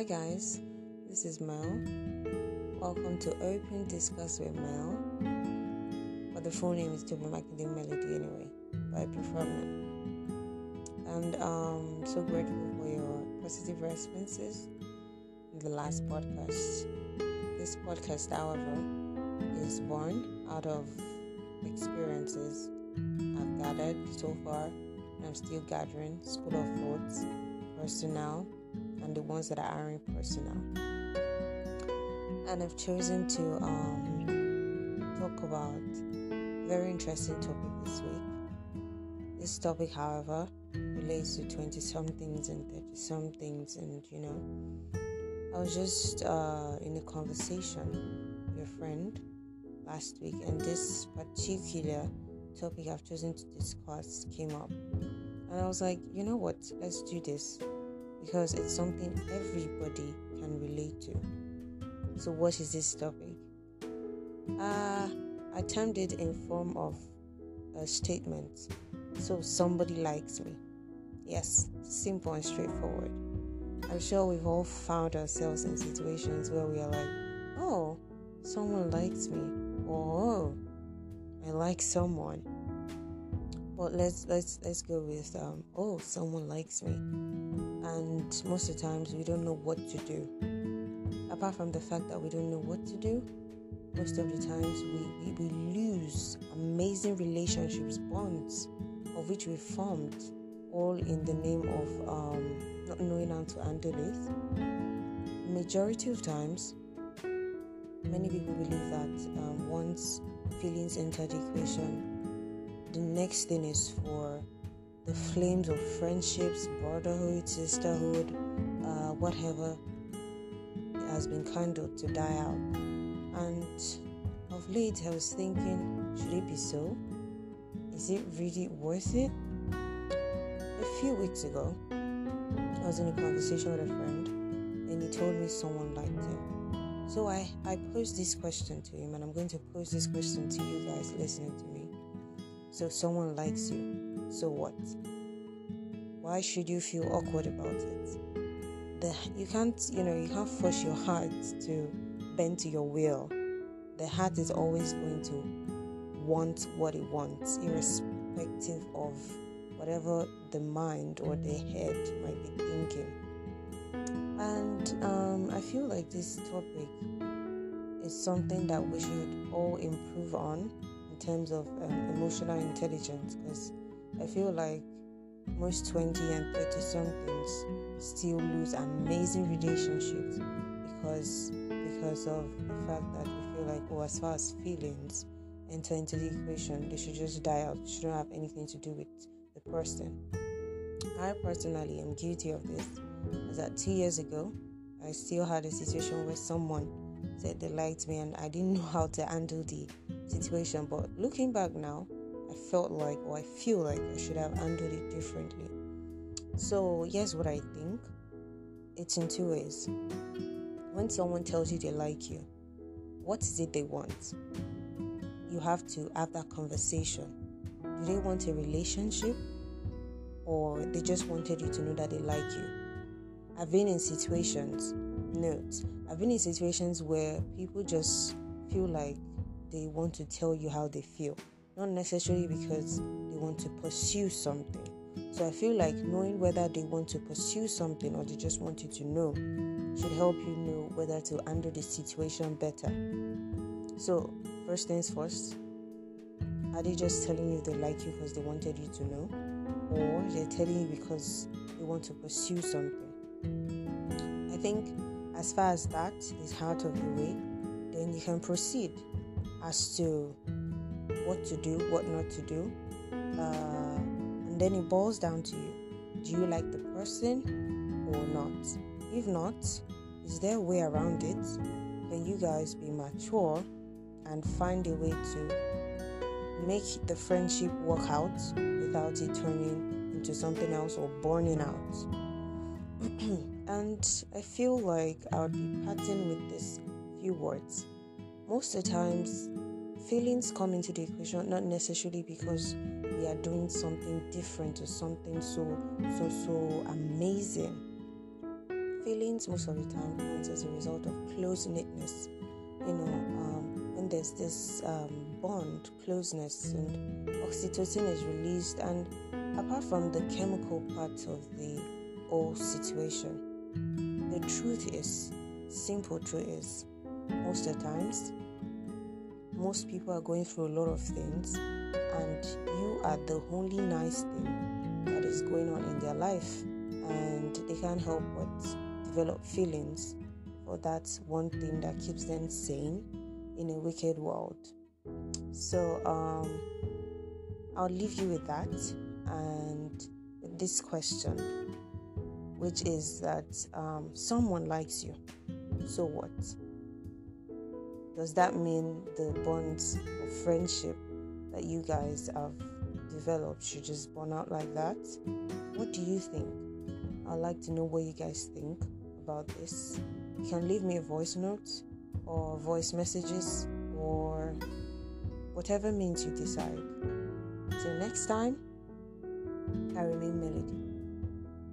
Hi guys, this is Mel. Welcome to Open Discuss with Mel. But the full name is Toby Makinde Melody anyway, but I prefer Mel. And um so grateful for your positive responses in the last podcast. This podcast, however, is born out of experiences I've gathered so far and I'm still gathering school of thoughts, personnel, and the ones that are aren't personal. And I've chosen to um, talk about a very interesting topic this week. This topic, however, relates to 20 somethings and 30 somethings, and you know, I was just uh, in a conversation with a friend last week, and this particular topic I've chosen to discuss came up. And I was like, you know what, let's do this because it's something everybody can relate to. So, what is this topic? Uh, I termed it in form of a statement. So, somebody likes me. Yes, simple and straightforward. I'm sure we've all found ourselves in situations where we are like, oh, someone likes me, oh, I like someone. But let's let's let's go with um, oh, someone likes me and most of the times we don't know what to do. Apart from the fact that we don't know what to do, most of the times we, we, lose amazing relationships, bonds of which we formed, all in the name of um, not knowing how to handle it. Majority of times, many people believe that um, once feelings enter the equation, the next thing is for the flames of friendships, brotherhood, sisterhood, uh, whatever has been kindled to die out. And of late, I was thinking, should it be so? Is it really worth it? A few weeks ago, I was in a conversation with a friend, and he told me someone liked him. So I, I posed this question to him, and I'm going to pose this question to you guys listening to me. So someone likes you so what? Why should you feel awkward about it? The, you can't, you know, you can't force your heart to bend to your will. The heart is always going to want what it wants, irrespective of whatever the mind or the head might be thinking. And um, I feel like this topic is something that we should all improve on terms of um, emotional intelligence because I feel like most 20 and 30 somethings still lose amazing relationships because because of the fact that we feel like oh as far as feelings enter into the equation they should just die out. Shouldn't have anything to do with the person. I personally am guilty of this as that two years ago i still had a situation where someone said they liked me and i didn't know how to handle the situation but looking back now I felt like, or I feel like I should have handled it differently. So, here's what I think it's in two ways. When someone tells you they like you, what is it they want? You have to have that conversation. Do they want a relationship? Or they just wanted you to know that they like you? I've been in situations, note, I've been in situations where people just feel like they want to tell you how they feel not necessarily because they want to pursue something. So I feel like knowing whether they want to pursue something or they just want you to know should help you know whether to handle the situation better. So, first things first, are they just telling you they like you because they wanted you to know? Or they're telling you because they want to pursue something? I think as far as that is out of the way, then you can proceed as to what to do, what not to do. Uh, and then it boils down to you. Do you like the person or not? If not, is there a way around it? Can you guys be mature and find a way to make the friendship work out without it turning into something else or burning out? and I feel like I would be parting with these few words. Most of the times, feelings come into the equation not necessarily because we are doing something different or something so so so amazing feelings most of the time comes as a result of close knitness. You know, um, when there's this um, bond, closeness, and oxytocin is released, and apart from the chemical part of the whole situation, the truth is, simple truth is, most of the times, most people are going through a lot of things, and you are the only nice thing that is going on in their life, and they can't help but develop feelings for that one thing that keeps them sane in a wicked world. So, um, I'll leave you with that and this question, which is that um, someone likes you. So what? Does that mean the bonds of friendship that you guys have developed should just burn out like that? What do you think? I'd like to know what you guys think about this. You can leave me a voice note or voice messages or whatever means you decide. Till next time, I remain Melody.